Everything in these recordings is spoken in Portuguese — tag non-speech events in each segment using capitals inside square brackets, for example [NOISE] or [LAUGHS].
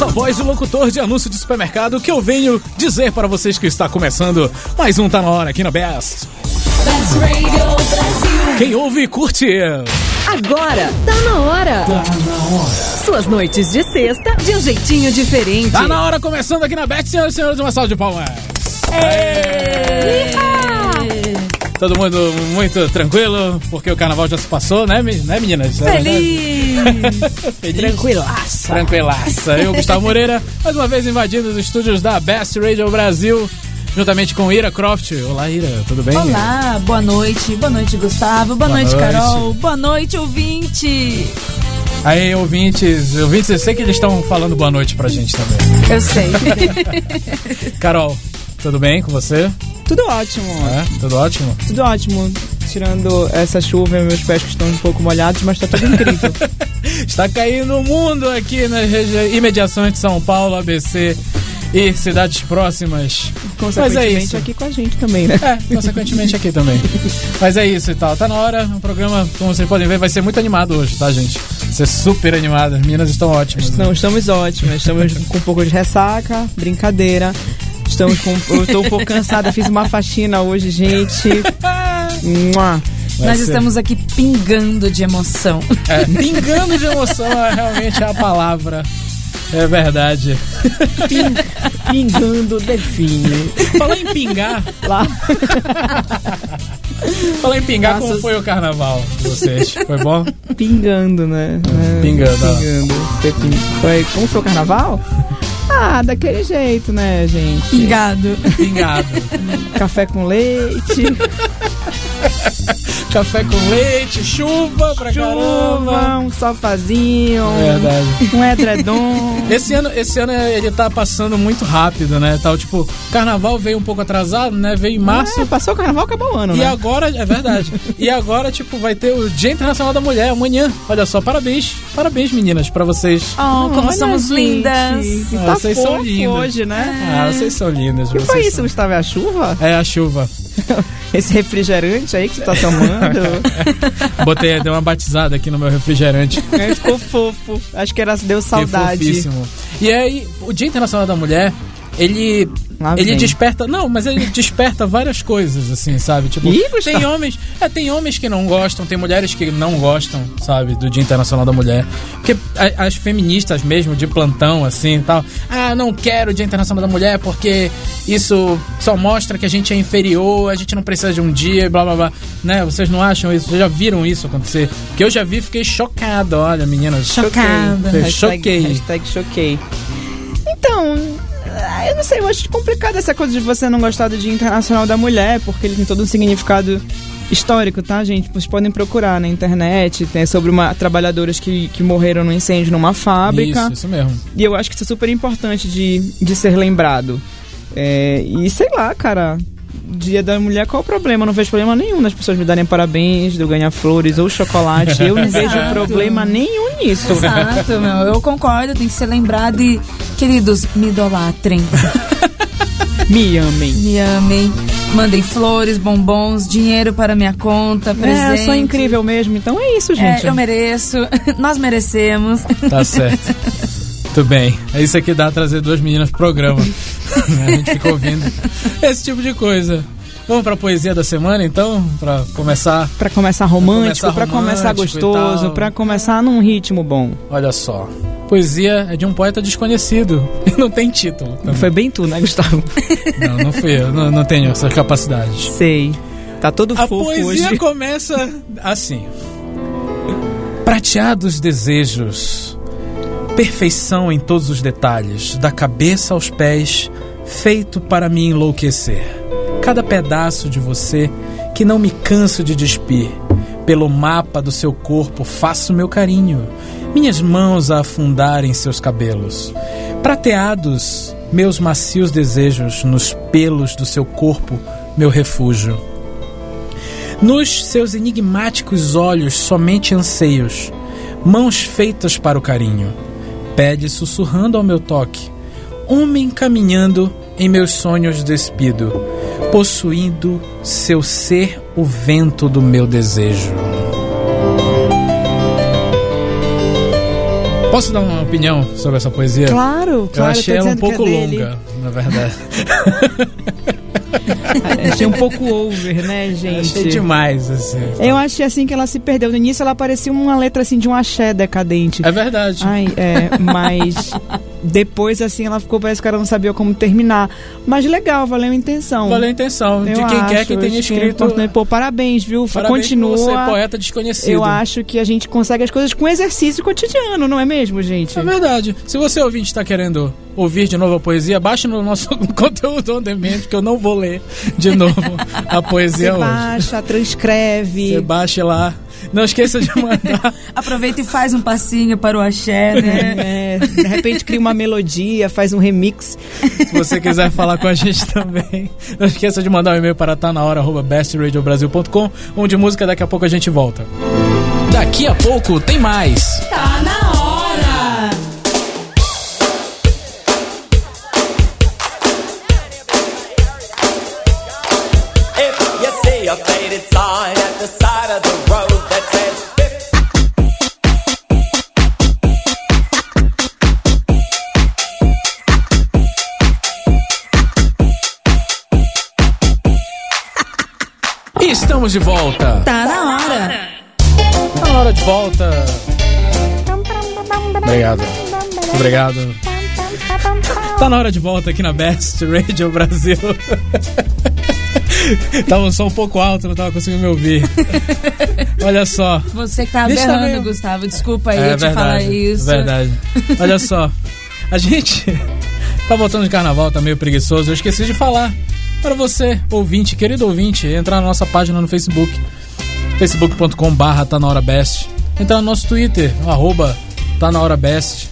essa voz de locutor de anúncio de supermercado que eu venho dizer para vocês que está começando mais um Tá Na Hora aqui na Best. Best Radio Brasil. Quem ouve, curte. Agora, tá na hora. Tá na hora. Suas noites de sexta de um jeitinho diferente. Tá na hora, começando aqui na Best, senhoras e senhores, uma salva de palmas. Todo mundo muito tranquilo, porque o carnaval já se passou, né, né meninas? É? [LAUGHS] Feliz. Tranquilaça. Tranquilaça. Eu, Gustavo Moreira, mais uma vez invadindo os estúdios da Best Radio Brasil, juntamente com Ira Croft. Olá, Ira, tudo bem? Olá, boa noite. Boa noite, Gustavo. Boa, Boa noite, noite. Carol. Boa noite, ouvinte. Aí, ouvintes, ouvintes, eu sei que eles estão falando boa noite pra gente também. Eu sei. [LAUGHS] Carol, tudo bem com você? Tudo ótimo, É, tudo ótimo? tudo ótimo. Tirando essa chuva e meus pés que estão um pouco molhados, mas tá tudo incrível. [LAUGHS] Está caindo o mundo aqui nas imediações de São Paulo, ABC e cidades próximas. Mas é Consequentemente isso. aqui com a gente também, né? É, consequentemente aqui também. Mas é isso e tal. Tá na hora. O programa, como vocês podem ver, vai ser muito animado hoje, tá, gente? Vai ser super animado. As meninas estão ótimas. Não, estamos ótimas. Estamos com um pouco de ressaca, brincadeira. Estamos com. Eu tô um pouco cansada, fiz uma faxina hoje, gente. Mua. Vai Nós ser- estamos aqui pingando de emoção. É, pingando de emoção é realmente a palavra. É verdade. Pingando define. Falar em pingar, Lá. falar em pingar, como foi o carnaval de vocês? Foi bom? Pingando, né? É, Pingando, ó. Pingando. Foi, pin- foi- como foi o carnaval? Ah, daquele jeito, né, gente? Pingado. Pingado. [LAUGHS] Café com leite. [LAUGHS] Café com leite, chuva pra caramba. Chuva, um sofazinho, Verdade. um edredom. [LAUGHS] Esse ano, esse ano ele tá passando muito rápido, né? Tal, tipo, carnaval veio um pouco atrasado, né? Veio em março. Ah, passou o carnaval, acabou o ano, E né? agora, é verdade. e agora, tipo, vai ter o Dia Internacional da Mulher amanhã. Olha só, parabéns. Parabéns, meninas, pra vocês. Oh, como Olha, somos gente, lindas. que Ah, tá vocês são lindas. hoje, né? Ah, vocês são lindas. O que vocês foi isso, são- Gustavo? É a chuva? É a chuva. [LAUGHS] Esse refrigerante aí que você tá tomando? [LAUGHS] Botei, dei uma batizada aqui no meu refrigerante. É, Ficou fofo. Acho que era deu saudade. E aí, o Dia Internacional da Mulher, ele. Lá ele vem. desperta. Não, mas ele desperta várias coisas, assim, sabe? Tipo, Ih, tem homens. É, tem homens que não gostam, tem mulheres que não gostam, sabe, do Dia Internacional da Mulher. Porque as feministas mesmo, de plantão, assim e tal. Ah, não quero o Dia Internacional da Mulher porque isso só mostra que a gente é inferior, a gente não precisa de um dia, e blá blá blá. Né? Vocês não acham isso? Vocês já viram isso acontecer? Porque eu já vi e fiquei chocado, olha, meninas. Chocada. Eu Hashtag, choquei. hashtag choquei. Então, eu não sei, eu acho complicado essa coisa de você não gostar do Dia Internacional da Mulher, porque ele tem todo um significado histórico, tá, gente? Vocês podem procurar na internet, tem sobre uma, trabalhadoras que, que morreram no incêndio numa fábrica. Isso, isso mesmo. E eu acho que isso é super importante de, de ser lembrado. É, e sei lá, cara, Dia da Mulher, qual o problema? Eu não vejo problema nenhum das pessoas me darem parabéns, de eu ganhar flores ou chocolate. Eu não [LAUGHS] vejo problema nenhum nisso. Exato, meu. Eu concordo, tem que ser lembrado e, queridos, me idolatrem, [LAUGHS] Me amem. me amem, mandem flores, bombons, dinheiro para minha conta, É, presente. eu sou incrível mesmo, então é isso, É, gente. eu mereço, [LAUGHS] nós merecemos. Tá certo. Muito bem. É isso aqui dá trazer duas meninas pro programa. [LAUGHS] a gente fica ouvindo esse tipo de coisa. Vamos pra poesia da semana, então? Pra começar. Pra começar romântico, Pra pra começar começar, gostoso, tal. pra começar num ritmo bom. Olha só. Poesia é de um poeta desconhecido. [LAUGHS] E não tem título. também. Foi bem tu, né, Gustavo? [LAUGHS] Não, não fui eu. Não, não tenho essas capacidades. Sei. Tá todo A fofo poesia hoje. [LAUGHS] começa assim: Prateados desejos, perfeição em todos os detalhes, da cabeça aos pés, feito para me enlouquecer. Cada pedaço de você que não me canso de despir. Pelo mapa do seu corpo faço meu carinho, minhas mãos a afundar em seus cabelos. Prateados, meus macios desejos nos pelos do seu corpo, meu refúgio. Nos seus enigmáticos olhos, somente anseios, mãos feitas para o carinho. Pede sussurrando ao meu toque, homem caminhando em meus sonhos despido, possuindo seu ser o vento do meu desejo. Posso dar uma opinião sobre essa poesia? Claro, Eu claro. achei tô ela um pouco é longa, na verdade. [LAUGHS] Achei um pouco over, né, gente? achei demais, assim. Eu achei assim que ela se perdeu. No início ela parecia uma letra assim de um axé decadente. É verdade. Ai, é, mas [LAUGHS] depois assim ela ficou, parece que ela não sabia como terminar. Mas legal, valeu a intenção. Valeu a intenção de Eu quem quer acho, que eu tenha que é escrito. importante. Pô, parabéns, viu? Parabéns Continua. por você, poeta desconhecido. Eu acho que a gente consegue as coisas com exercício cotidiano, não é mesmo, gente? É verdade. Se você ouvinte está querendo ouvir de novo a poesia, baixe no nosso [LAUGHS] conteúdo on demand, que eu não vou ler de novo a [LAUGHS] Você poesia hoje. baixa, transcreve. Você baixe lá. Não esqueça de mandar. [LAUGHS] Aproveita e faz um passinho para o axé, né? É, de repente cria uma melodia, faz um remix. Se você quiser falar com a gente também. Não esqueça de mandar um e-mail para tá na hora bestradiobrasil.com, onde música daqui a pouco a gente volta. Daqui a pouco tem mais. Tá na estamos de volta. Tá na hora. Tá na hora de volta. Obrigado. Obrigado. Tá na hora de volta aqui na Best Radio Brasil. [LAUGHS] tava um som um pouco alto, não tava conseguindo me ouvir. Olha só. Você que tá Deixa berrando, ver. Gustavo. Desculpa aí É te falar isso. Verdade. Olha só. A gente [LAUGHS] tá voltando de carnaval, tá meio preguiçoso. Eu esqueci de falar para você, ouvinte, querido ouvinte, entrar na nossa página no Facebook. facebook.com barra tá na hora best. Entrar no nosso Twitter, arroba tá na hora best.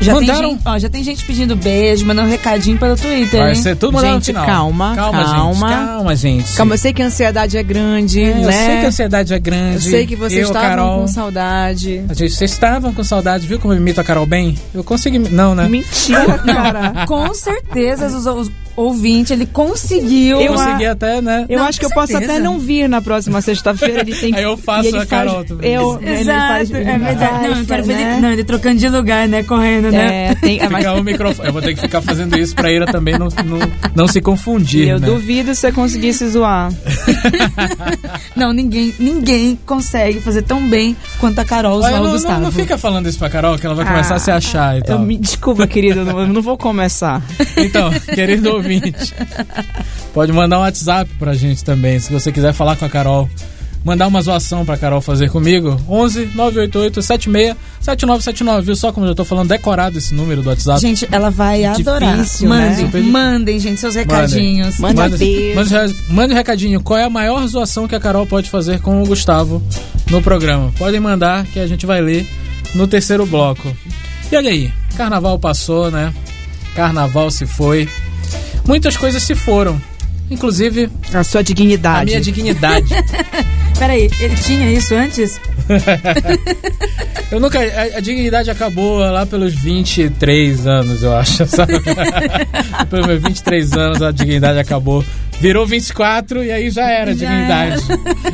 Já, Mandaram- tem gente, ó, já tem gente pedindo beijo, mandando um recadinho pelo Twitter, Vai hein? ser tudo mandado no Gente, final. calma, calma, calma. gente. Calma, gente. Calma, eu sei que a ansiedade é grande, É, né? Eu sei que a ansiedade é grande. Eu sei que vocês eu, estavam Carol, com saudade. A gente, vocês estavam com saudade, viu como eu imito a Carol bem? Eu consegui. Não, né? Mentira, cara. [LAUGHS] Com certeza, os, os ouvintes, ele conseguiu. Eu Eu consegui até, né? Eu Não, acho que eu com posso certeza. até não vir na próxima sexta-feira. Ele tem Aí eu faço e ele a Carol faz, também. eu, ele Exato, faz, é verdade. faz, não, eu quero ver né? ele, não, ele trocando de lugar, né? Correndo, né? É, tem, é, mas o microfone. Eu vou ter que ficar fazendo isso pra Ira também não, não, não se confundir. eu né? duvido se você conseguisse zoar. [LAUGHS] Não, ninguém, ninguém consegue fazer tão bem quanto a Carol usar o Gustavo. não, não fica falando isso pra Carol, que ela vai começar Ah, a se achar e Eu tal. me, desculpa, querido, eu não, eu não vou começar. Então, querido ouvinte, pode mandar um WhatsApp pra gente também, se você quiser falar com a Carol. Mandar uma zoação pra Carol fazer comigo. 11 988 76 7979, viu? Só como eu já tô falando decorado esse número do WhatsApp. Gente, ela vai adorar. Difícil, né? mandem, Super difícil. mandem, gente, seus recadinhos. Manda Manda, beijo. manda, manda um recadinho. Qual é a maior zoação que a Carol pode fazer com o Gustavo no programa? Podem mandar que a gente vai ler no terceiro bloco. E olha aí, carnaval passou, né? Carnaval se foi. Muitas coisas se foram. Inclusive A sua dignidade. a minha dignidade. [LAUGHS] Peraí, ele tinha isso antes? [LAUGHS] Eu nunca. A, a dignidade acabou lá pelos 23 anos, eu acho. [LAUGHS] Sabe? pelos meus 23 anos a dignidade acabou. Virou 24 e aí já era a dignidade.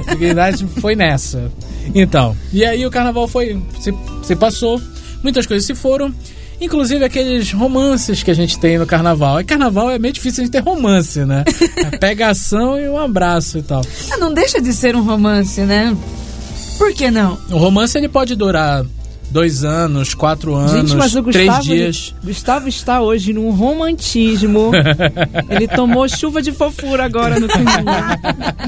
A dignidade foi nessa. Então, e aí o carnaval foi. Se, se passou, muitas coisas se foram. Inclusive aqueles romances que a gente tem no carnaval. E carnaval é meio difícil a gente ter romance, né? A [LAUGHS] pegação e um abraço e tal. Ah, Não deixa de ser um romance, né? Por que não? O romance ele pode durar dois anos, quatro anos, Gente, mas o três Gustavo, dias. ele- Gustavo está hoje num romantismo. [LAUGHS] ele tomou chuva de fofura agora no caminho,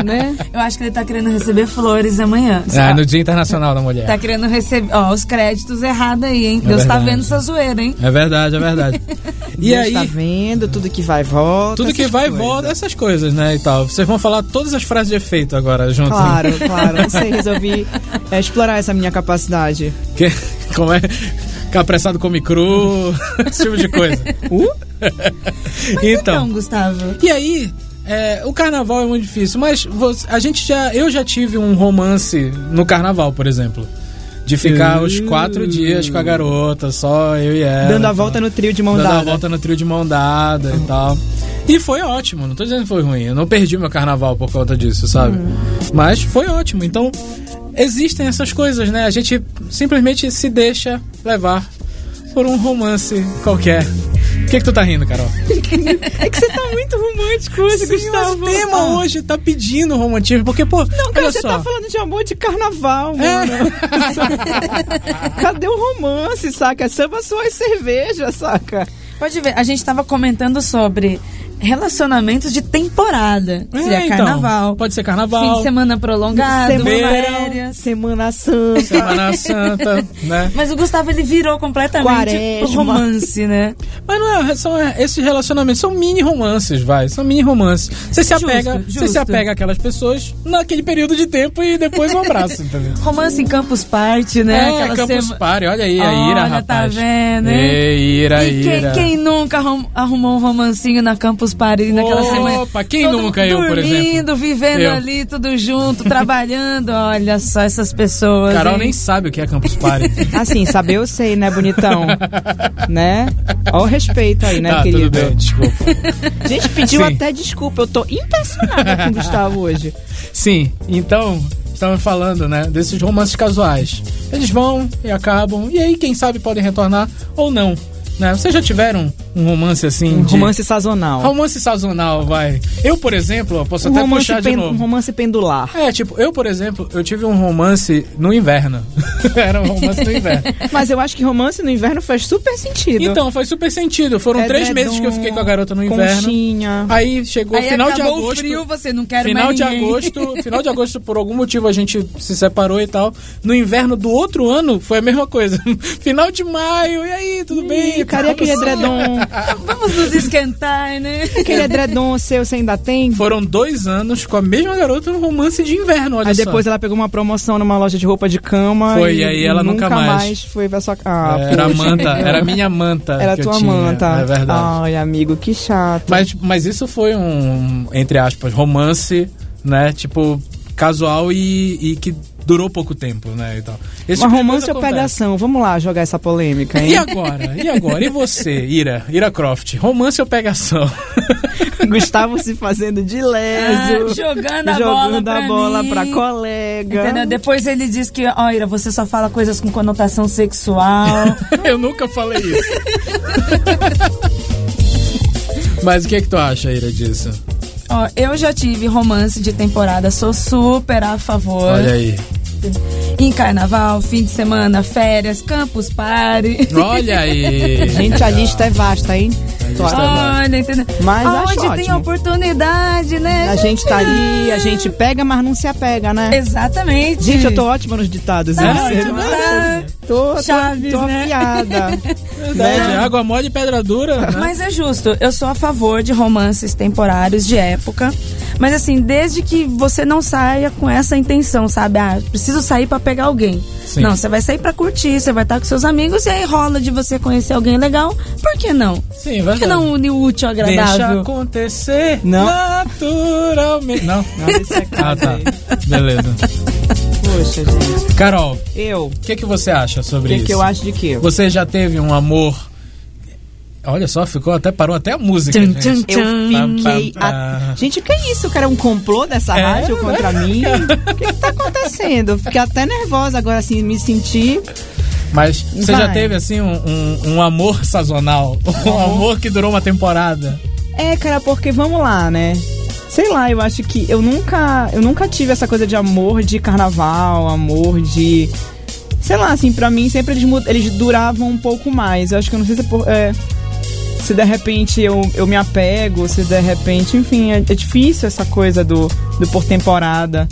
né? Eu acho que ele tá querendo receber flores amanhã. Ah, no Dia Internacional da Mulher. Tá querendo receber. Ó, os créditos errados aí, hein? Deus tá verdade. vendo essa zoeira, hein? É verdade, é verdade. [LAUGHS] e Deus aí, tá vendo tudo que vai e volta. tudo que vai e volta, essas coisas, né, e tal. Vocês vão falar todas as frases de efeito agora junto. Claro, claro. Não sei, [LAUGHS] resolvi é, explorar essa minha capacidade. Que, como é? Ficar apressado come cru, [LAUGHS] esse tipo de coisa. Uh? [LAUGHS] Então, então, Gustavo. e aí, é, o carnaval é muito difícil, mas você- a gente já, eu já tive um romance no carnaval, por exemplo. De ficar os quatro dias com a garota, só eu e ela. Dando a volta no trio de mão Dando a dada. volta no trio de mão dada e tal. E foi ótimo, não tô dizendo que foi ruim. Eu não perdi meu carnaval por conta disso, sabe? Mas foi ótimo. Então, existem essas coisas, né? A gente simplesmente se deixa levar por um romance qualquer. Por que, que tu tá rindo, Carol? [LAUGHS] É que você tá muito romântico hoje, Sim, Gustavo. mas o tema Ah. hoje tá pedindo romantismo, porque, pô, Não, cara, você só. É. tá falando de amor de carnaval, mano. [LAUGHS] Cadê o romance, saca? Samba suas cervejas, saca? Pode ver, a gente tava comentando sobre relacionamentos de temporada. É, Seria então, carnaval. Pode ser Fim carnaval, de semana prolongado, Semana- férias. Semana [LAUGHS] Santa. Semana Santa, né? Mas o Gustavo ele virou completamente Quaresma. pro romance, né? Mas não é, são é, esses relacionamentos, são mini romances, vai, são mini romances. Você se Justo, apega, você justo. se apega àquelas pessoas naquele período de tempo e depois um abraço, entendeu? [LAUGHS] Romance em Campus Party, né? É, Aquela Campus sema- Party, olha aí, a Olha, Ira, tá rapaz. vendo, hein? Ei, Ira, E quem, Ira. quem nunca arrum- arrumou um romancinho na Campus Party naquela semana? Opa, quem Todo nunca mundo eu, por exemplo? Dormindo, vivendo Eu. ali, tudo junto, trabalhando. [LAUGHS] Olha só essas pessoas. Carol hein? nem sabe o que é Campus Party. [LAUGHS] Assim, saber eu sei, né, bonitão? [LAUGHS] né? Ó o respeito aí, né, tá, querido? tudo bem, desculpa. A gente pediu Sim. até desculpa. Eu tô impressionada com o Gustavo hoje. Sim, então, estamos falando, né, desses romances casuais. Eles vão e acabam, e aí, quem sabe, podem retornar ou não. Né? Vocês já tiveram um romance assim? Um de- romance sazonal. Romance sazonal, vai. Eu, por exemplo, posso Um até romance, puxar de novo. um romance pendular. É, tipo, eu, por exemplo, eu tive um romance no inverno. [LAUGHS] Era um romance no inverno. [LAUGHS] Mas eu acho que romance no inverno faz super sentido. Então, faz super sentido. Foram três Edredom, meses que eu fiquei com a garota no inverno. Conchinha. Aí chegou Aí final de agosto. o frio, você não quer Final mais de ninguém. agosto, [LAUGHS] final de agosto, por algum motivo a gente se separou e tal. No inverno do outro ano foi a mesma coisa. Final de maio, e aí, tudo bem? Cadê aquele edredom? [LAUGHS] Vamos nos esquentar, né? Aquele edredom seu você ainda tem? Foram dois anos com a mesma garota no romance de inverno, olha Aí só. depois ela pegou uma promoção numa loja de roupa de cama. Foi, e aí ela nunca mais. foi pra sua casa. era a manta, era a minha manta. Era tua manta. É verdade. Ai, amigo, que chato. Mas, mas isso foi um, entre aspas, romance, né? Tipo, casual e, e que durou pouco tempo, né? E tal. Esse Mas tipo de romance ou pegação? Vamos lá jogar essa polêmica, hein? E agora? E agora? E você, Ira? Ira Croft? Romance ou pegação? [LAUGHS] Gustavo se fazendo de leso. Ah, jogando a bola jogando pra a bola mim. pra colega. Entendeu? Depois ele diz que, ó, Ira, você só fala coisas com conotação sexual. [LAUGHS] Eu nunca falei isso. [LAUGHS] Mas o que, é que tu acha, Ira, disso? Ó, eu já tive romance de temporada, sou super a favor. Olha aí. Em carnaval, fim de semana, férias, campus party. Olha aí. [LAUGHS] Gente, a lista é vasta, hein? É. Olha, entendeu? Mas Onde tem ótimo. oportunidade, né? A gente tá ali, a gente pega, mas não se apega, né? Exatamente. Gente, eu tô ótima nos ditados, Tá ótimo, tá? Tô, tô, Chaves, tô né? afiada. [LAUGHS] Verdade, água mole e pedra dura. Né? Mas é justo, eu sou a favor de romances temporários de época. Mas assim, desde que você não saia com essa intenção, sabe? Ah, preciso sair pra pegar alguém. Sim. Não, você vai sair pra curtir, você vai estar com seus amigos e aí rola de você conhecer alguém legal. Por que não? Sim, Por que verdade. não unir o útil ao Deixa agradável? acontecer Não. naturalmente. Não? Não, esse é Ah, tá. Beleza. Poxa, gente. Carol, Eu. o que, que você acha O sobre que, isso? que eu acho de quê? Você já teve um amor. Olha só, ficou até parou até a música. Tchum, gente. tchum, Eu fiquei. A-. Gente, o que é isso? Que era um complô dessa É, rádio né? contra mim? [LAUGHS] O que, que tá acontecendo? Fiquei até nervosa agora, assim, me senti. Mas você Vai. já teve assim um, um, um amor sazonal, um amor que durou uma temporada. É, cara, porque vamos lá, né? Sei lá, eu acho que eu nunca, eu nunca tive essa coisa de amor de carnaval, amor de. Sei lá, assim, pra mim sempre eles, eles duravam um pouco mais. Eu acho que eu não sei se é é, se de repente eu, eu me apego, se de repente, enfim, é, é difícil essa coisa do, do por temporada.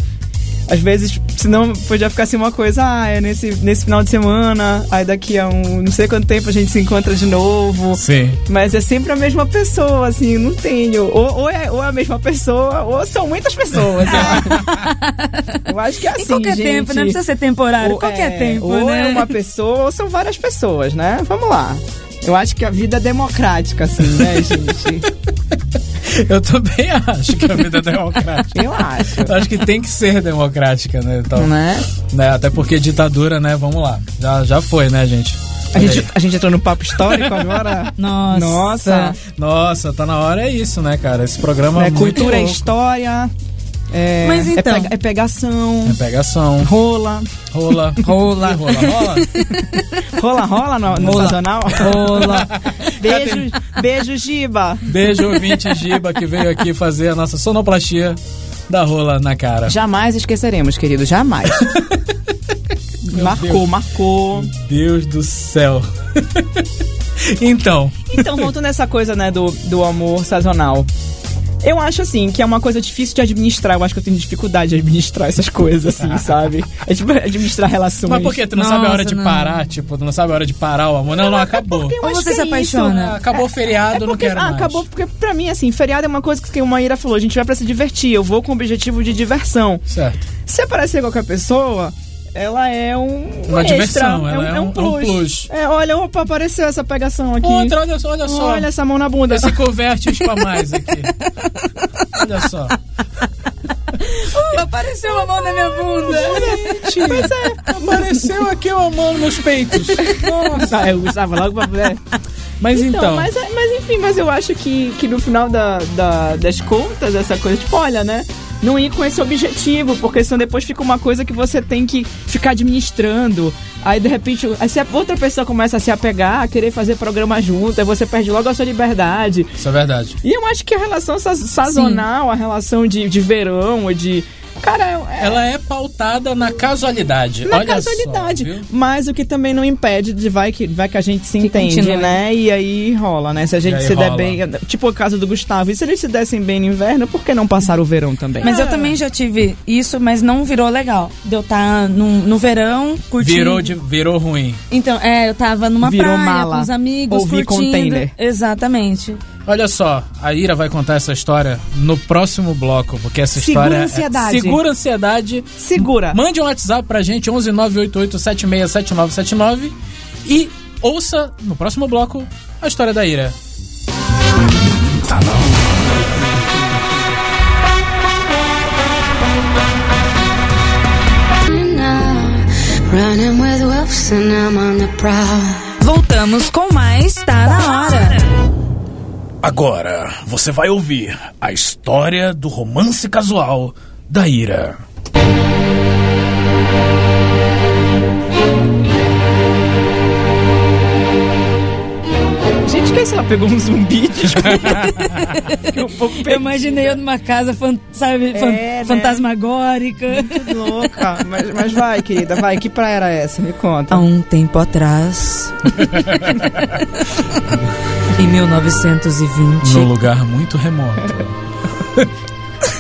Às vezes, senão podia ficar assim uma coisa, ah, é nesse, nesse final de semana, aí daqui a um não sei quanto tempo a gente se encontra de novo. Sim. Mas é sempre a mesma pessoa, assim, não tenho. Ou, ou, é, ou é a mesma pessoa, ou são muitas pessoas. eu acho. [LAUGHS] Eu acho que é assim, em qualquer gente. tempo, né? Não precisa ser temporário, Ou qualquer é, tempo, ou né? é uma pessoa, ou são várias pessoas, né? Vamos lá. Eu acho que a vida é democrática, assim, né, [LAUGHS] gente? [LAUGHS] Eu também acho que a vida é democrática. Eu acho. Eu acho que tem que ser democrática, né? Então, Né? né? Até porque ditadura, né? Vamos lá. Já, já foi, né, gente? A gente, a gente entrou no papo histórico agora. [LAUGHS] Nossa. Nossa. Nossa, tá na hora, é isso, né, cara? Esse programa Né? é muito Cultura e louco. história. É, Mas é então. pega- é pegação, É pegação, rola. rola. [LAUGHS] Rola. Rola, rola. [LAUGHS] Rola, rola no, no Rola. sazonal. Rola. [LAUGHS] Beijo, beijo, Giba. Beijo, ouvinte Giba, que veio aqui fazer a nossa sonoplastia da rola na cara. Jamais esqueceremos, querido, jamais. marcou, Deus. marcou. Deus do céu. então, Então, voltando nessa coisa, né, do, do amor sazonal. Eu acho, assim, que é uma coisa difícil de administrar. Eu acho que eu tenho dificuldade de administrar essas coisas, assim, [LAUGHS] sabe? É tipo administrar relações. mas por que tu não sabe a hora Nossa, de não. parar? Tipo, tu não sabe a hora de parar o amor? Não, não, acabou. eu Ou você se é isso. apaixona? Ah, Acabou o feriado, não Porque, quero ah, mais. acabou porque pra mim, assim, feriado é uma coisa que uma Ira falou, a gente vai pra se divertir, eu vou com o objetivo de diversão. Certo. Se aparecer qualquer pessoa, ela é um Uma extra, diversão, ela é um- é um plus. É, olha, opa, apareceu essa pegação aqui. Outra, olha só, olha só. Olha essa mão na bunda. Esse converte pra mais aqui. Olha só. Apareceu uma mão na minha bunda. Pois é, apareceu aqui o amor nos meus peitos. Nossa. Ah, eu gostava logo pra mulher. Mas então, mas, é- mas enfim, mas eu acho que, que no final da, da- das contas, essa coisa, tipo, olha, né? Não ir com esse objetivo, porque senão depois fica uma coisa que você tem que ficar administrando. Aí de repente, aí se a outra pessoa começa a se apegar, a querer fazer programa junto, aí você perde logo a sua liberdade. isso é verdade. E eu acho que a relação sa- sazonal, a relação de, de verão, ou de. Cara, é, Ela é pautada na casualidade. na olha casualidade. Só, mas o que também não impede de vai que, vai que a gente se Que entende, continue. né? E aí rola, né? Se a gente se der rola. bem. Tipo o caso do Gustavo. E se eles se dessem bem no inverno, por que não passar o verão também? Mas eu também já tive isso, mas não virou legal. De eu estar no, no verão, curtindo. Virou, de, virou ruim. Então, é, eu tava numa Virou praia mala. com os amigos, Ouvi curtindo. container. Exatamente. Olha só, a Ira vai contar essa história no próximo bloco, porque essa Segura história. a ansiedade. É, segura a ansiedade. Segura. Mande um WhatsApp pra gente, 11 988 767979 e ouça no próximo bloco a história da Ira. The prowl. Voltamos com mais Tá na Hora. Agora você vai ouvir a história do romance casual da Ira. Que se ela pegou um zumbi? Desculpa. [LAUGHS] Um pouco Eu imaginei eu numa casa, fan- sabe, fan- É, né? fantasmagórica. muito louca. Mas, mas vai, querida, vai. Que praia era essa? Me conta. Há um tempo atrás. [LAUGHS] em 1920. Num lugar muito remoto. [LAUGHS]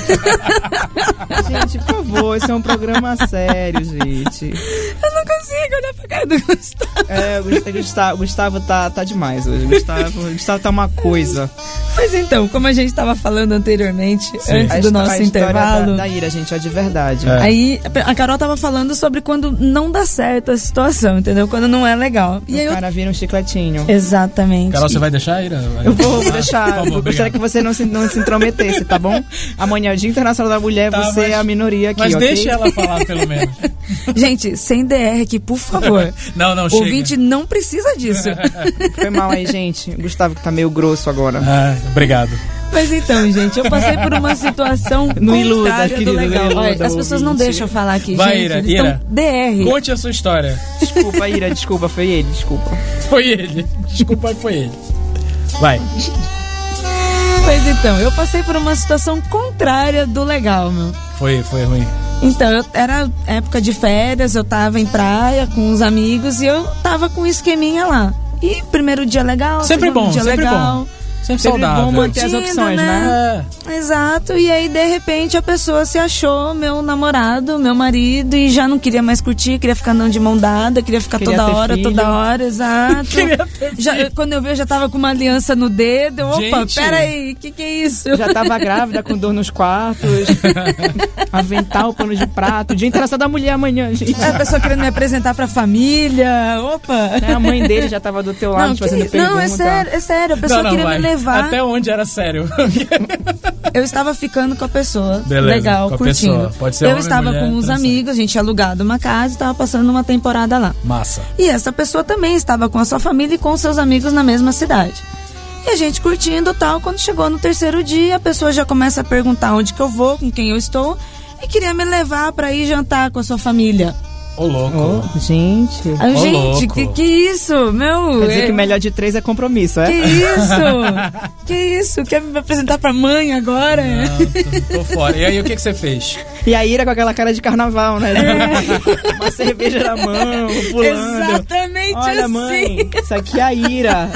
[LAUGHS] Gente, por favor, esse é um programa sério, gente. Eu não consigo olhar pra cara do Gustavo. É, o Gustavo, Gustavo, Gustavo tá, tá demais hoje. O Gustavo, o Gustavo tá uma coisa. Mas então, como a gente tava falando anteriormente, Sim. antes A do nosso a intervalo. Da, da Ira, gente, é de verdade. É. Aí a Carol tava falando sobre quando não dá certo a situação, entendeu? Quando não é legal. E aí o eu... cara vira um chicletinho. Exatamente. Carol, você vai deixar, Ira? Eu vou, vou deixar. Favor, eu gostaria que você não se, não se intrometesse, tá bom? Amanhã é o Dia Internacional da Mulher, Tá, você mas- é a minoria aqui, Mas ok? deixa ela falar, pelo menos. [LAUGHS] Gente, sem DR aqui, por favor. [LAUGHS] Não, não, O chega. ouvinte não precisa disso. [LAUGHS] Foi mal aí, gente. O Gustavo que tá meio grosso agora. Ah, obrigado. Mas então, gente, eu passei por uma situação Não iluda, do querido, não legal. iluda Olha, as pessoas não deixam eu falar aqui, Vai, gente. Ira, eles Ira. DR. Conte a sua história. Desculpa, Ira, desculpa, foi ele, desculpa. Foi ele. Desculpa, foi ele. Vai. Pois então, eu passei por uma situação contrária do legal, meu. Foi, foi ruim. Então, eu, era época de férias, eu tava em praia com os amigos e eu tava com um esqueminha lá. E primeiro dia legal, Sempre bom, dia sempre legal. bom. Sempre, Sempre saudável. bom manter as opções, né? É. Exato, e aí de repente a pessoa se achou meu namorado, meu marido, e já não queria mais curtir, queria ficar andando de mão dada, queria ficar Queria toda hora, filho. toda hora, exato. [LAUGHS] Já, eu- quando eu vi, eu já tava com uma aliança no dedo. eu, Opa, Gente. peraí, que que é isso? Já tava grávida, com dor nos quartos. [LAUGHS] Avental, pano de prato. Dia Internacional da Mulher amanhã, gente. A pessoa querendo me apresentar pra família, opa. É, A mãe dele já tava do teu lado Não, te fazendo que- pergunta. não, é sério, é sério. A pessoa Não, não, queria vai. me levar. Até onde era sério? [LAUGHS] Eu estava ficando com a pessoa. Beleza, legal, curtindo. pessoa. Pode ser eu homem, estava mulher, com uns interessante. amigos, a gente tinha alugado uma casa e estava passando uma temporada lá. Massa. E essa pessoa também estava com a sua família e com seus amigos na mesma cidade. E a gente curtindo tal. Quando chegou no terceiro dia, a pessoa já começa a perguntar onde que eu vou, com quem eu estou. E queria me levar pra ir jantar com a sua família. Ô, louco. Oh, gente. Ô, gente, louco. que, que isso? Meu. Quer dizer é- que melhor de três é compromisso, Que é? isso? [LAUGHS] que isso? Quer me apresentar pra mãe agora? Não, tô, tô fora. E aí, o que, que você fez? E a Ira com aquela cara de carnaval, né? É. [LAUGHS] Uma cerveja na mão, pulando. Exatamente Olha, assim. mãe, isso aqui é a Ira.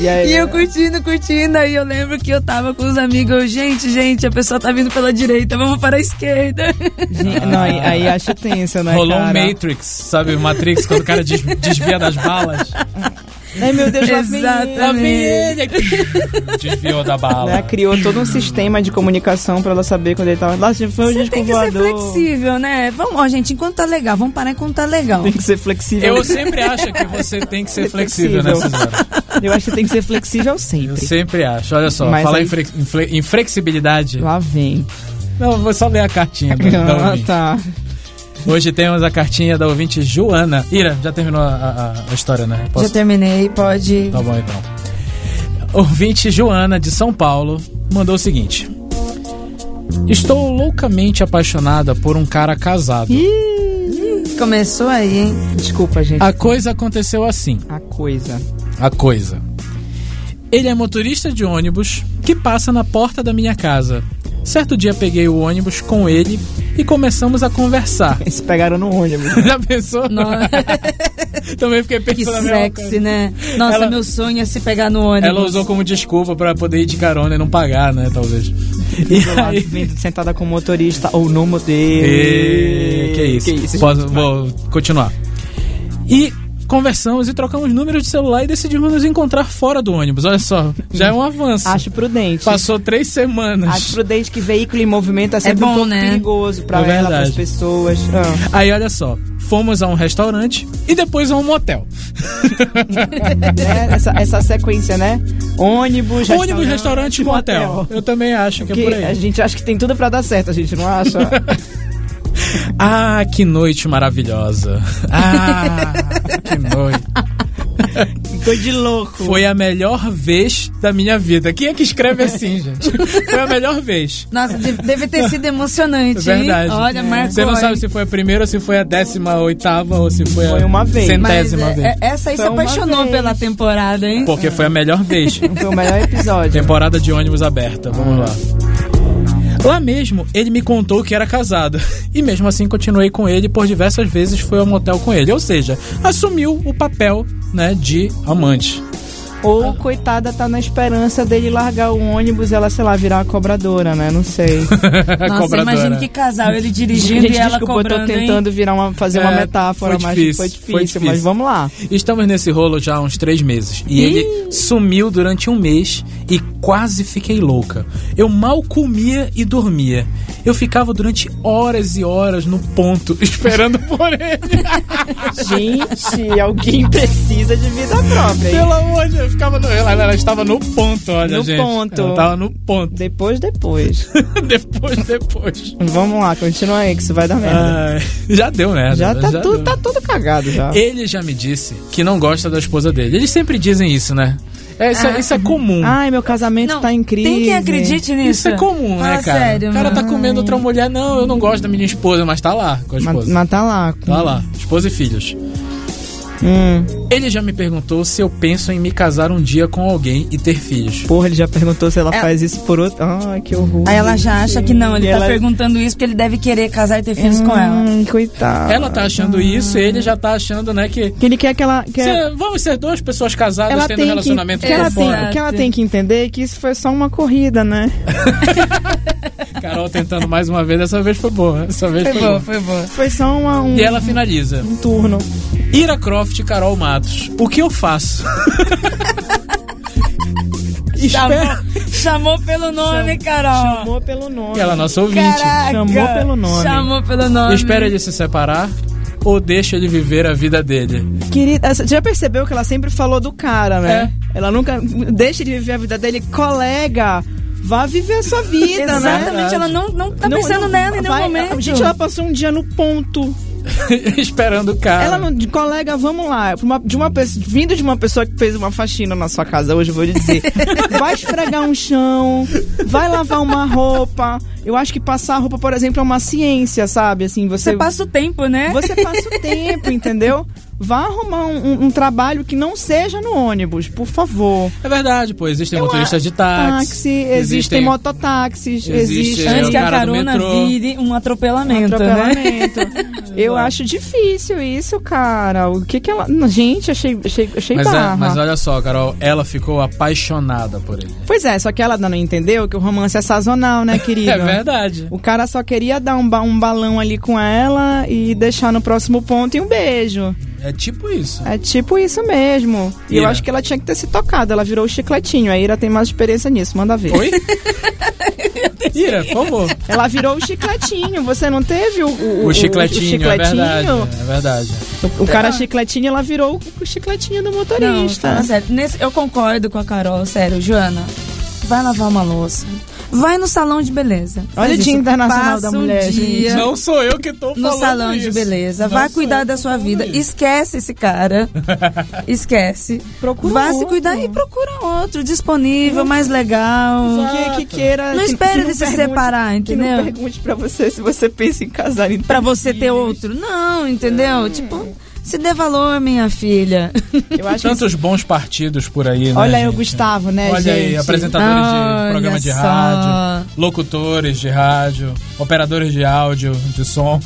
E, aí, E eu curtindo, curtindo, aí eu lembro que eu tava com os amigos, eu, gente, gente, a pessoa tá vindo pela direita, vamos para a esquerda. Gente, não, aí, aí acho tenso, né, Rolou um cara? Matrix, sabe? Matrix, quando o cara des- desvia das balas. [LAUGHS] Ai, meu Deus, lá vem Exatamente. ele. Lá vem ele. Desviou da bala. Né, criou todo um sistema de comunicação pra ela saber quando ele tava. Lá foi o Você tem que ser flexível, né? Vamos, ó, gente, enquanto tá legal, vamos parar enquanto tá legal. Tem que ser flexível. Eu sempre acho que você tem que ser flexível Flexível. nessas horas. Eu acho que tem que ser flexível Eu sempre. sempre acho. Olha só, Mas falar aí- em, fle- em fle- em flexibilidade. Lá vem. Não, vou só ler a cartinha [LAUGHS] Ah, ouvinte. tá. Hoje temos a cartinha da ouvinte Joana. Ira, já terminou a, a- a história, né? Já terminei, pode. Tá bom então. Ouvinte Joana de São Paulo mandou o seguinte: Estou loucamente apaixonada por um cara casado. Começou aí, hein? Desculpa, gente. A coisa aconteceu assim. A coisa. A coisa. Ele é motorista de ônibus que passa na porta da minha casa. Certo dia peguei o ônibus com ele e começamos a conversar. [LAUGHS] Eles pegaram no ônibus. [LAUGHS] Já pensou? Nossa, [LAUGHS] Também fiquei que pensando mesma sexy, né? Nossa, Ela- meu sonho é se pegar no ônibus. Ela usou como desculpa pra poder ir de carona e não pagar, né? Talvez. E lado, aí... vendo sentada com o motorista ou no modelo. E... Que isso? Que isso, Posso- vou continuar. E conversamos e trocamos números de celular e decidimos nos encontrar fora do ônibus. Olha só, já é um avanço. Acho prudente. Passou três semanas. Acho prudente que veículo em movimento é sempre bom, um pouco né? perigoso pra É ela, pras pessoas. Ah. Aí olha só, fomos a um restaurante e depois a um motel. [LAUGHS] É, essa, essa sequência, né? Ônibus, Ônibus, restaurante e motel. Eu também acho que é por a aí. gente acha que tem tudo pra dar certo, a gente não acha? [LAUGHS] Ah, que noite maravilhosa. Ah, que noite. Ficou de louco. Foi a melhor vez da minha vida. Quem é que escreve assim, gente? Foi a melhor vez. Nossa, deve, ter sido emocionante, hein? Verdade. Olha, marcou. Você não sabe hein? se foi a primeira, ou se foi a décima oitava, ou se foi a Foi uma vez. Mas centésima é- vez. é- essa aí Foi se apaixonou pela temporada, hein? Porque foi a melhor vez. Foi o melhor episódio. Temporada de ônibus aberta. Vamos lá. Lá mesmo, ele me contou que era casado. [LAUGHS] E mesmo assim, continuei com ele por diversas vezes fui ao motel com ele. Ou seja, assumiu o papel, né, de amante. Ou, coitada, tá na esperança dele largar o ônibus e ela, sei lá, virar uma cobradora, né? Não sei. [LAUGHS] Nossa, Cobradora. imagina que casal, ele dirigindo Gente, e ela desculpa, eu tô cobrando, hein? tentando virar uma, fazer uma É, metáfora, foi mas difícil, foi foi difícil, difícil. Mas vamos lá. Estamos nesse rolo já há uns três meses. E ele sumiu durante um mês e quase fiquei louca. Eu mal comia e dormia. Eu ficava durante horas e horas no ponto, [LAUGHS] esperando por ele. Gente, alguém precisa de vida própria. hein? Pelo amor de ficava no, ela, ela estava no ponto, olha, No gente. ponto. Ela estava no ponto. Depois, depois. [LAUGHS] depois, depois. vamos lá, continua aí, que isso vai dar merda. Ai, [LAUGHS] já deu, né? já tá, tudo, deu. tá tudo cagado já. Ele já me disse que não gosta da esposa dele. Eles sempre dizem isso, né? É, isso, é, isso é comum. Ai, meu casamento Não, tá crise. tem quem acredite nisso. Isso é comum, né, Fala cara? sério, o cara tá mano. comendo outra mulher. Não, eu não gosto da minha esposa, mas tá lá com a Mas, esposa. mas tá lá. Tá lá, esposa e filhos. Hum, Ele já me perguntou se eu penso em me casar um dia com alguém e ter filhos. porra, ele já perguntou se ela É. faz isso por outro. Ai, que horror. Aí ela já acha que não, ele E tá ela- perguntando isso porque ele deve querer casar e ter filhos com ela. Hum, coitado. Ela tá achando isso e ele já tá achando, né, que. Que ele quer que ela. Que Cê- vamos ser duas pessoas casadas ela tendo tem um relacionamento que, que, ela tem, fora. que ela tem que entender que isso foi só uma corrida, né? [LAUGHS] Carol tentando mais uma vez, dessa vez foi boa. Dessa vez foi, Foi boa. boa, foi boa. Foi só uma, um, E ela finaliza. um turno. Ira Croft e Carol Matos. O que eu faço? [LAUGHS] Chamou, chamou pelo nome, Carol. Chamou pelo nome. Ela é nossa ouvinte. Caraca. Chamou pelo nome. Chamou pelo nome. Espera ele se separar ou deixa ele viver a vida dele? Querida, essa- já percebeu que ela sempre falou do cara, né? É. Ela nunca deixa de viver a vida dele. Colega, vá viver a sua vida, né? Exatamente, ela não, não tá Não- pensando não- nela em nenhum vai- momento. Gente, ela passou um dia no ponto. [LAUGHS] esperando o cara. Ela não, de colega, vamos lá. de uma pessoa, vindo de uma pessoa que fez uma faxina na sua casa hoje, eu vou lhe dizer. [LAUGHS] vai esfregar um chão, vai lavar uma roupa. Eu acho que passar roupa, por exemplo, é uma ciência, sabe? Assim, você, Você passa o tempo, né? você passa o tempo, [LAUGHS] entendeu? Vá arrumar um, um- um trabalho que não seja no ônibus, por favor. É verdade, pô. Existem Eu motoristas de táxi. Táxi, existem, mototáxis, existe- existe é, Antes que a carona vire um um atropelamento, né? atropelamento. [LAUGHS] Eu acho difícil isso, cara. O que que ela. Gente, achei, achei, achei Mas, barra. é, mas olha só, Carol, ela ficou apaixonada por ele. Pois é, só que ela não entendeu que o romance é sazonal, né, [LAUGHS] querida? É verdade. O cara só queria dar um, ba- um balão ali com ela e deixar no próximo ponto e um beijo. É tipo isso. É tipo isso mesmo. E eu Ira. acho que ela tinha que ter se tocado. Ela virou o chicletinho. A Ira tem mais experiência nisso, manda ver. Oi? [LAUGHS] Ira, por favor. Ela virou o chicletinho. Você não teve o, o, O chicletinho, o chicletinho? é verdade. É verdade. O, o cara chicletinho, ela virou o, chicletinho do Não, motorista. fala sério. Nesse- eu concordo com a Carol, sério. Joana, vai lavar uma louça. Vai no salão de beleza. Olha o Dia. Internacional Passa da um Mulher, dia Não sou eu que tô no falando salão isso. de beleza. Não Vai cuidar da sua vida. isso. Esquece esse cara. [LAUGHS] Esquece. Procura Vá se outro. cuidar e procura outro disponível, mais legal. Que, que queira. Não espere ele se pergunte- separar, Que não entendeu? pergunte pra você se você pensa em casar Pra você ter outro. Não, entendeu? Tipo, se dê valor, minha filha. Eu acho que Tantos bons partidos por aí, né? Olha aí o gente? Gustavo, né, Olha aí, gente? apresentadores Olha de programa de só. rádio, locutores de rádio, operadores de áudio, de som,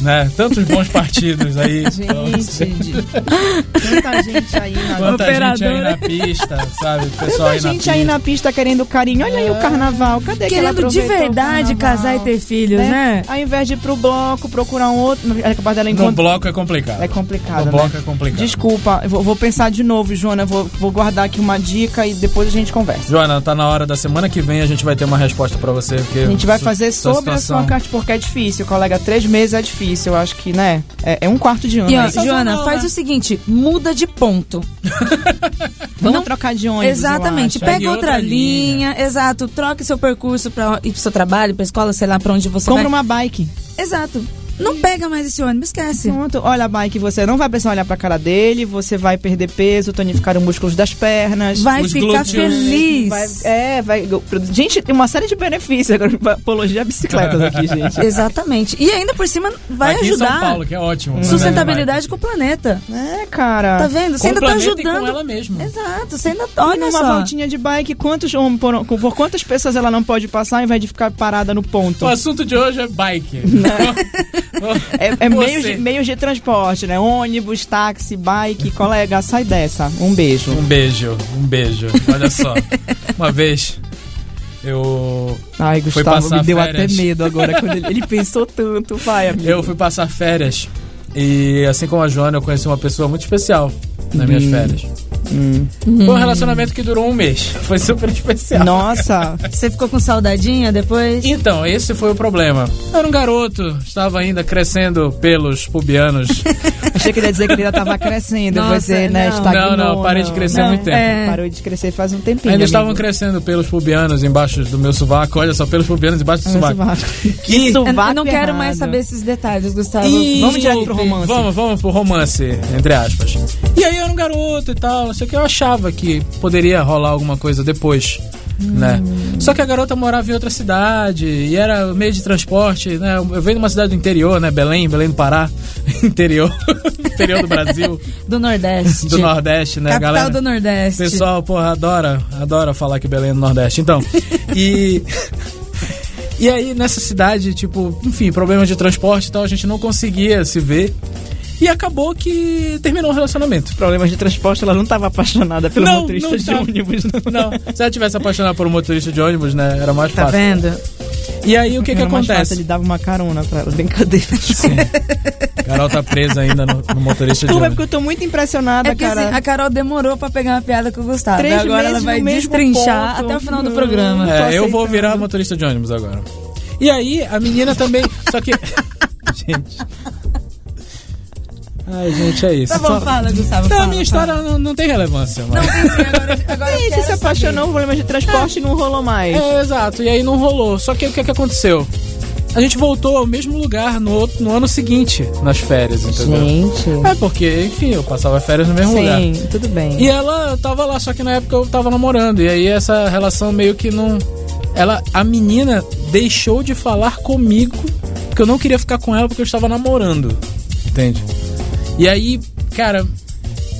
né? Tantos bons [LAUGHS] partidos aí. Gente, tanta gente aí na Quanta gente aí na pista, sabe? O pessoal Tanta aí na gente pista. aí na pista querendo carinho. Olha aí o carnaval. Cadê que ela Querendo de aproveitou o verdade casar e ter filhos, né? Ao invés de ir pro bloco, procurar um outro. É capaz dela No encontrar. bloco é complicado. É complicado, No né? bloco é complicado. Desculpa, eu vou, vou pensar de novo, Joana. Vou, vou guardar aqui uma dica e depois a gente conversa. Joana, tá na hora da semana que vem a gente vai ter uma resposta pra você. Porque A gente vai fazer sobre a sua situação- carta, porque é difícil, colega. Três meses é difícil, eu acho que, né? É, é um quarto de ano. E ó. Joana, não, faz né? o seguinte, muda de ponto. [LAUGHS] Vamos não- trocar de ônibus. Exatamente. eu acho. Pega Pegue outra, outra linha. exato. Troque seu percurso pra ir pro seu trabalho, pra escola, sei lá pra onde você Compra vai. uma bike. Exato. Não pega mais esse ônibus, esquece. Pronto, olha a bike, você não vai precisar olhar pra cara dele, você vai perder peso, tonificar os músculos das pernas. Vai Os ficar glúteos. feliz. Vai- é, vai. Gente, tem uma série de benefícios. Agora, [LAUGHS] apologia a bicicletas aqui, [LAUGHS] gente. Exatamente. E ainda por cima vai Aqui em ajudar. São Paulo, que é ótimo. pra Sustentabilidade com o planeta. É, cara. Tá vendo? Você Com o ainda tá e com ajudando. ela mesma. Exato. Você ainda. E Olha numa só. voltinha de bike, quantos, por, por quantas pessoas ela não pode passar ao invés de ficar parada no ponto? O assunto de hoje é bike. [LAUGHS] [LAUGHS] É, é meios, de, meios de transporte, né? Ônibus, táxi, bike. Colega, sai dessa. Um beijo. Um beijo, um beijo. Olha só. Uma vez eu Ai, Gustavo, me deu férias. até medo agora quando ele, ele pensou tanto. Vai, amigo. eu fui passar férias e assim como a Joana eu conheci uma pessoa muito especial nas minhas férias. Foi um relacionamento que durou um mês. [LAUGHS] Foi super especial. Nossa, Você ficou com saudadinha depois? Então, esse foi o problema. Eu era um garoto, estava ainda crescendo pelos pubianos. [LAUGHS] achei que ele ia dizer que ele ainda tava crescendo. Nossa, você, né, não. estagnou. Não, não, parei de crescer há muito tempo. É. Parou de crescer faz um tempinho. Ainda estavam crescendo pelos pubianos embaixo do meu sovaco. Olha só, pelos pubianos embaixo do sovaco. sovaco. Que Eu, eu sovaco não quero mais errado. saber esses detalhes, Gustavo. E- Vamos direto pro romance. Vamos, vamos pro romance, entre aspas. E aí eu era um garoto e tal, não sei o que, eu achava que poderia rolar alguma coisa depois. Né? Só que a garota morava em outra cidade e era meio de transporte, né? Eu venho de uma cidade do interior, né? Belém, Belém do Pará, [LAUGHS] interior, interior do Brasil, Do Nordeste. do Nordeste, né, Capital galera? do Nordeste. Pessoal, porra, adora, adora falar que Belém é do Nordeste. Então, e. [LAUGHS] E aí, nessa cidade, tipo, enfim, problemas de transporte e tal, a gente não conseguia se ver. E acabou que terminou o relacionamento. Problemas de transporte, ela não estava apaixonada pelo Não, motorista não de tava. ônibus. Não. Não, se ela tivesse apaixonado por um motorista de ônibus, né, era mais Tá fácil. vendo? E aí, o que que fácil, acontece? Ele dava uma carona pra ela, brincadeira. Carol tá presa ainda no, no motorista de Desculpa, é ônibus. porque eu tô muito impressionada, É porque cara. assim, a Carol demorou pra pegar uma piada com o Gustavo. Três e agora ela meses vai destrinchar ponto. até o final do programa. É, eu aceitando. vou virar motorista de ônibus agora. E aí, a menina também. Só que. [LAUGHS] gente. Ai, gente, é isso. Tá bom, fala, Gustavo. Não, fala, a minha história não, não tem relevância, Não, mano. tem sim, agora, agora [LAUGHS] E quero se se apaixonou por problemas de transporte e não rolou mais. É, exato. E aí não rolou. Só que o que, que aconteceu? a gente voltou ao mesmo lugar no, outro- no ano seguinte, nas férias, entendeu? Gente. É, porque, enfim, eu passava férias no mesmo lugar. Sim, tudo bem. E ela tava lá, só que na época eu tava namorando. E aí essa relação meio que não. Ela. A menina deixou de falar comigo. Porque eu não queria ficar com ela porque eu estava namorando. Entende? E aí, cara.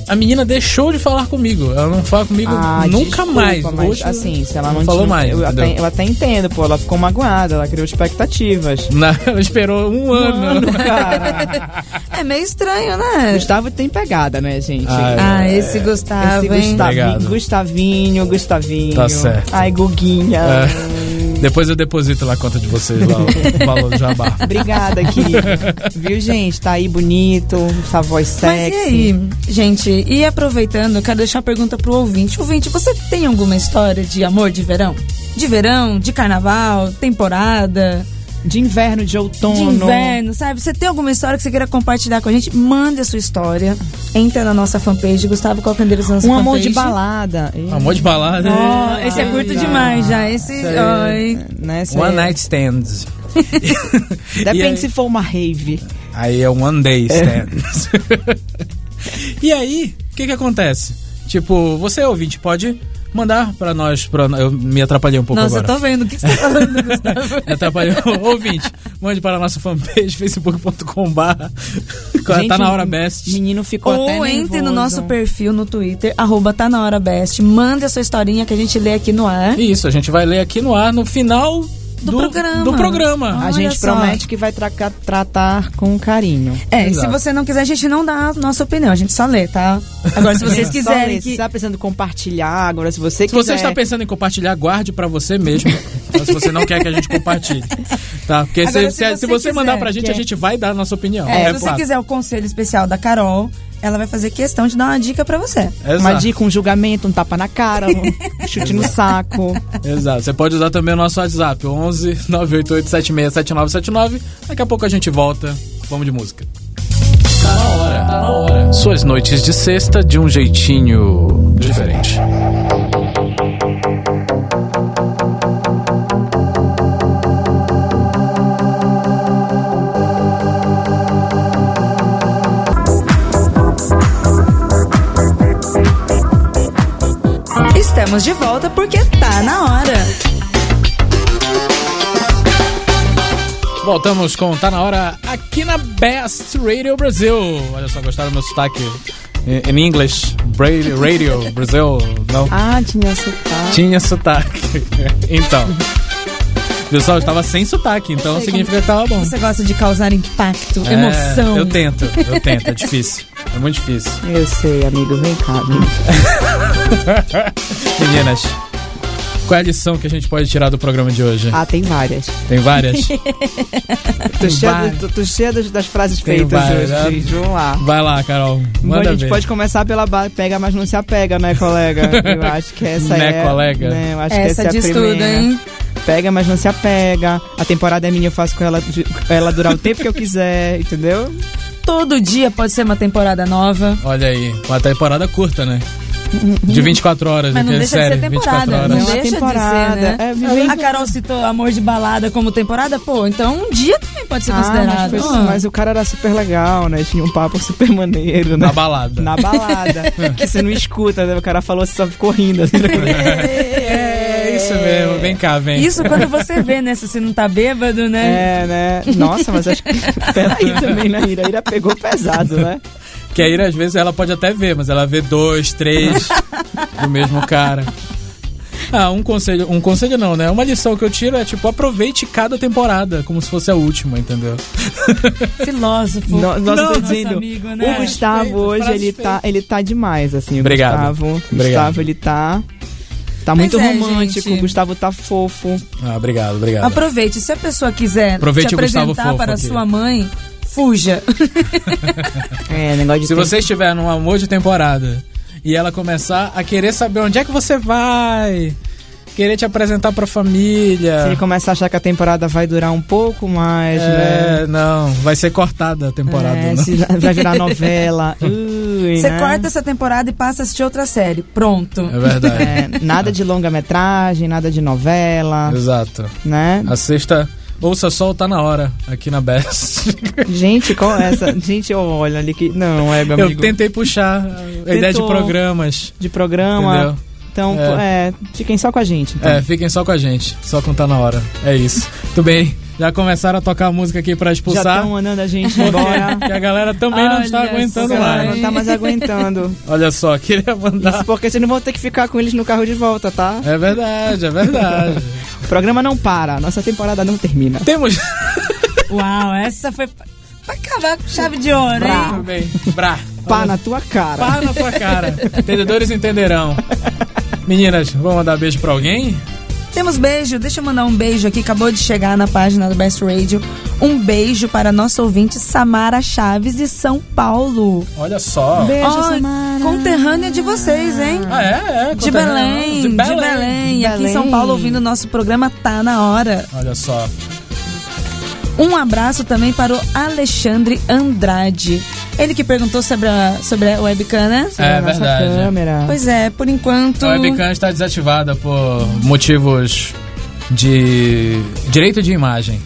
A menina deixou de falar comigo. Ela não fala comigo Ah, nunca desculpa, mais. Mas, Hoje, assim, se ela não, falou tinha- mais. Eu até, eu até entendo, pô. Ela ficou magoada, ela criou expectativas. Na- [LAUGHS] ela esperou um ano. Mano, cara. [LAUGHS] [LAUGHS] É meio estranho, né? Gustavo tem pegada, né, gente? Ah, Ah, esse Gustavo, Esse hein? Gustavinho. Gustavinho, Gustavinho. Tá certo. Ai, Guguinha. É. Depois eu deposito na conta de vocês lá o valor do jabá. [LAUGHS] Obrigada, querida. Viu, gente? Tá aí bonito, essa voz Mas sexy. e aí, gente, e aproveitando, eu quero deixar a pergunta pro ouvinte. Ouvinte, você tem alguma história de amor de verão? De verão, de carnaval, temporada, De inverno, de outono. de inverno, sabe? Você tem alguma história que você queira compartilhar com a gente? Mande a sua história. Entra na nossa fanpage, Gustavo Calcandeiros na nossa Um amor de fanpage. balada. Amor de balada. Ó, esse é curto demais já. Esse. Oi. Né, esse One é- night stands. [LAUGHS] Depende aí- se for uma rave. Aí é one day stands. [LAUGHS] e aí, o que que acontece? Tipo, você ouvinte pode mandar pra nós, pra, eu me atrapalhei um pouco Nossa, eu agora. tô vendo. O que você tá falando, [LAUGHS] Gustavo? Me atrapalhei. ouvinte, mande para a nossa fanpage, [LAUGHS] facebook.com.br. Gente, tá na hora o best. menino ficou até Ou entre no nosso perfil no Twitter, arroba tá na hora best. Mande a sua historinha que a gente lê aqui no ar. Isso, a gente vai ler aqui no ar no final do, programa. do programa. A gente só. promete que vai tra- tratar com carinho. É, e se Exato. você não quiser, a gente não dá a nossa opinião, a gente só lê, tá? [LAUGHS] Agora, se vocês Só quiserem Se que... você tá precisando compartilhar, agora se você Se quiser... você está pensando em compartilhar, guarde pra você mesmo. [LAUGHS] Se você não quer que a gente compartilhe. Tá? Porque Agora, se, se se- se você você mandar quiser pra gente, que- a gente vai dar a nossa opinião. É, se você quiser o conselho especial da Carol, ela vai fazer questão de dar uma dica pra você. Exato. Uma dica, um julgamento, um tapa na cara, um [LAUGHS] chute no saco. Exato. Você pode usar também o nosso WhatsApp, 11 988 76 7979. Daqui a pouco a gente volta. Vamos de música. Tá na hora, tá na hora. Suas noites de sexta de um jeitinho diferente. Estamos de volta porque tá na hora. Voltamos com Tá Na Hora aqui na Best Radio Brasil. Olha só, gostaram do meu sotaque em inglês? Radio Brasil, não? Ah, tinha sotaque. Tinha sotaque. [LAUGHS] Então. Pessoal, estava sem sotaque, então significa que tava bom. Você gosta de causar impacto, É, emoção. Eu tento, eu tento, é difícil. É muito difícil. Eu sei, amigo, vem cá. amigo. [LAUGHS] Meninas, qual é a lição que a gente pode tirar do programa de hoje? Ah, tem várias. Tem várias? [LAUGHS] Tô cheia, do- tô, cheia das, das frases Tem feitas várias, hoje, né? gente. Vamos lá. Vai lá, Carol. Bom, Manda a gente ver. pode começar pela pega, mas não se apega, né, colega? [LAUGHS] Eu acho que essa Né, é. colega? Né, eu acho Essa que essa é a diz primeira. tudo, hein? Pega, mas não se apega. A temporada é minha, eu faço com ela, com ela durar o tempo que eu quiser, entendeu? Todo dia pode ser uma temporada nova. Olha aí, uma temporada curta, né? De 24 horas, Mas não aquele deixa de série, ser 24 temporada. horas. Não É uma deixa temporada. de ser, né? É, A Carol citou Amor de Balada como temporada, pô, então um dia também pode ser Ah, mas, considerado. foi- Ah. mas o cara era super legal, né? Tinha um papo super maneiro, né? Na balada. Na balada. [LAUGHS] que você não escuta, né? O cara falou, você só ficou rindo. Assim, [LAUGHS] É isso mesmo, vem cá, vem. Isso quando você vê, né? Se você não tá bêbado, né? É, né? Nossa, mas acho que. [LAUGHS] Peraí também, né? Ira, Ira pegou pesado, né? Que a Ira, às vezes, ela pode até ver, mas ela vê dois, três do mesmo cara. Ah, um conselho, um conselho não, né? Uma lição que eu tiro é, tipo, aproveite cada temporada como se fosse a última, entendeu? [LAUGHS] Filósofo. No- Nosso dizendo. amigo, né? O Gustavo hoje, ele tá, ele tá demais, assim. O Obrigado. Gustavo. Obrigado. Gustavo, ele tá. Tá muito é, romântico. gente. O Gustavo tá fofo. Ah, obrigado, obrigado. Aproveite. Se a pessoa quiser Aproveite te apresentar fofo para aqui. sua mãe, fuja. [LAUGHS] É, negócio de. Se tempo- você estiver num amor de temporada e ela começar a querer saber onde é que você vai, querer te apresentar pra Se família. ele começar a achar que a temporada vai durar um pouco mais, né? É, não, vai ser cortada a temporada. É, se vai virar novela. [LAUGHS] Ui, Você né? corta essa temporada e passa a assistir outra série. Pronto. É verdade. É, nada de longa-metragem, nada de novela, Exato. né? Assista Ouça o Tá Na Hora, aqui na Best. [LAUGHS] Gente, qual é essa? Gente, olha ali que. Não, é, meu Eu amigo. tentei puxar a ideia de Tentou. programas. De programa. Entendeu? Então, É. é. fiquem só com a gente. Então. É, fiquem só com a gente, só com Tá Na Hora. É isso. [LAUGHS] Muito bem, já começaram a tocar a música aqui pra Já expulsar. estão mandando a gente embora. [LAUGHS] Que a galera também não Olha está aguentando mais. não tá mais aguentando. [LAUGHS] Olha só, queria mandar. Isso porque vocês não vão ter que ficar com eles no carro de volta, tá? É verdade, é verdade. O programa não para, nossa temporada não termina. Temos. Uau, essa foi pra pra acabar com chave de ouro, Brá. hein? Brá. Pá na tua cara. Pá na tua cara. Entendedores entenderão. Meninas, vamos mandar beijo pra alguém? Temos beijo, deixa eu mandar um beijo aqui, acabou de chegar na página do Best Radio. Um beijo para nossa ouvinte Samara Chaves de São Paulo. Olha só. Beijo, Ó, Samara. conterrânea de vocês, hein? Ah, é? é De conterrâneo. Belém, de Belém, De Aqui em São Belém. Paulo, ouvindo o nosso programa Tá Na Hora. Olha só. Um abraço também para o Alexandre Andrade. Ele que perguntou sobre a, sobre a webcam, né? É a nossa verdade. câmera. Pois é, por enquanto. A webcam está desativada por motivos de direito de imagem.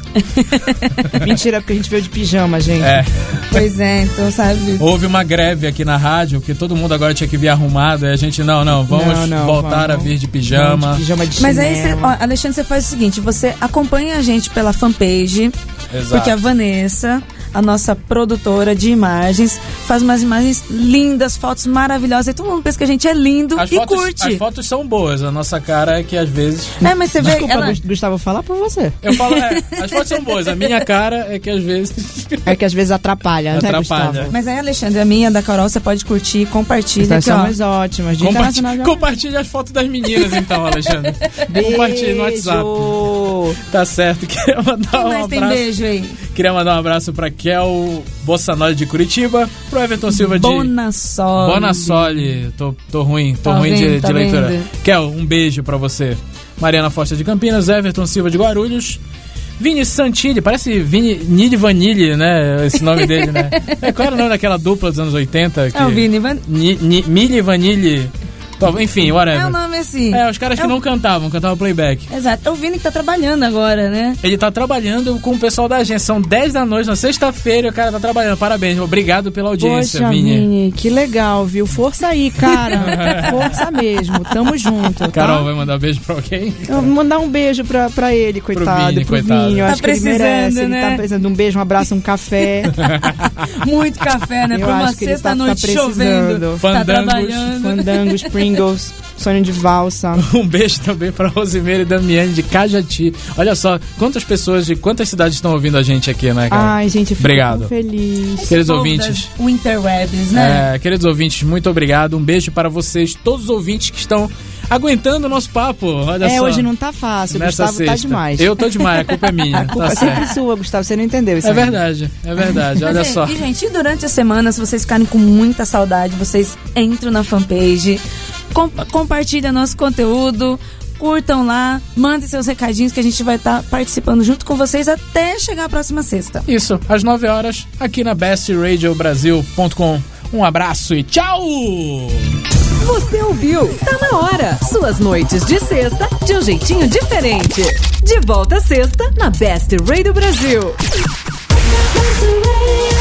[LAUGHS] Mentira, porque a gente veio de pijama, gente. É. Pois é, então sabe. Houve uma greve aqui na rádio, que todo mundo agora tinha que vir arrumado, e a gente, não, não, vamos Não, não, voltar vamos. a vir de pijama. De pijama de Mas aí, você, ó, Alexandre, você faz o seguinte: você acompanha a gente pela fanpage, Exato. porque a Vanessa, a nossa produtora de imagens, faz umas imagens lindas, fotos maravilhosas. E todo mundo pensa que a gente é lindo As e fotos, curte. as fotos são boas, a nossa cara é que às vezes. É, mas você vê. Desculpa, ela- Gust- Gustavo, falar pra você. Eu falo, é, as fotos são boas, a minha cara é que às vezes. É que às vezes atrapalha, né, Atrapalha. Gustavo? Mas aí, Alexandre, a minha, da Carol, você pode curtir, compartilha Nós aqui, ó. somos ótimas. De já- compartilha as fotos das meninas, então, Alexandre. Compartilha no WhatsApp. Tá certo. Queria mandar Quem um mais tem abraço. beijo aí? Queria mandar um abraço pra Kel Bossanoli de Curitiba, pro Everton Silva de. Bonassoli. Bonassoli. Tô, tô ruim, tô Tá ruim de, vendo, de tá leitura. vendo? Kel, um beijo pra você. Mariana Foster de Campinas, Everton Silva de Guarulhos. Vini Santilli, parece Vini Nid Vanille, né? Esse nome dele, né? [LAUGHS] É, qual era o nome daquela dupla dos anos 80? Que... É o Vini. Van- Ni, ni, Mili Vanille. Tó, Enfim, whatever. É o nome assim. É, os caras que É o- não cantavam, cantavam playback. Exato. É o Vini que tá trabalhando agora, né? Ele tá trabalhando com o pessoal da agência. São 10 da noite, na sexta-feira, o cara tá trabalhando. Parabéns, obrigado pela audiência, Poxa, Vini. Vini, que legal, viu? Força aí, cara. [LAUGHS] Força mesmo. Tamo junto. tá? Carol, vai mandar beijo pra alguém? Eu vou mandar um beijo pra, pra ele, coitado. Vini, pro coitado. Vini. Eu Tá acho que ele precisando, merece. né? Ele tá precisando de um beijo, um abraço, um café. [LAUGHS] Muito café, né? Eu Pra uma que tá- sexta-noite tá precisando. chovendo. Tá Fandangos. trabalhando. Fandangos, Pringles, sonho de valsa. [LAUGHS] Um beijo também pra Rosimeira e Damiane de Cajati. Olha só, quantas pessoas de quantas cidades estão ouvindo a gente aqui, né, cara? Ai, gente, eu fico Obrigado. feliz. Queridos Povo ouvintes. Interwebs, né? É, queridos ouvintes, muito obrigado. Um beijo para vocês, todos os ouvintes que estão aguentando o nosso papo. Olha É, só. hoje não tá fácil. Nessa Gustavo tá sexta. demais. Eu tô demais, a culpa é [LAUGHS] minha. A culpa tá é sempre certo. sua, Gustavo. Você não entendeu isso É aí. verdade, é verdade. Olha Mas, só. E, gente, e durante a semana, se vocês ficarem com muita saudade, vocês entram na fanpage, com, compartilham nosso conteúdo, curtam lá, mandem seus recadinhos que a gente vai estar participando junto com vocês até chegar a próxima sexta. Isso, às 9 horas, aqui na bestradiobrasil.com. Um abraço e tchau! Você ouviu? Tá na hora. Suas noites de sexta de um jeitinho diferente. De volta à sexta na Best Radio Brasil. Best Radio.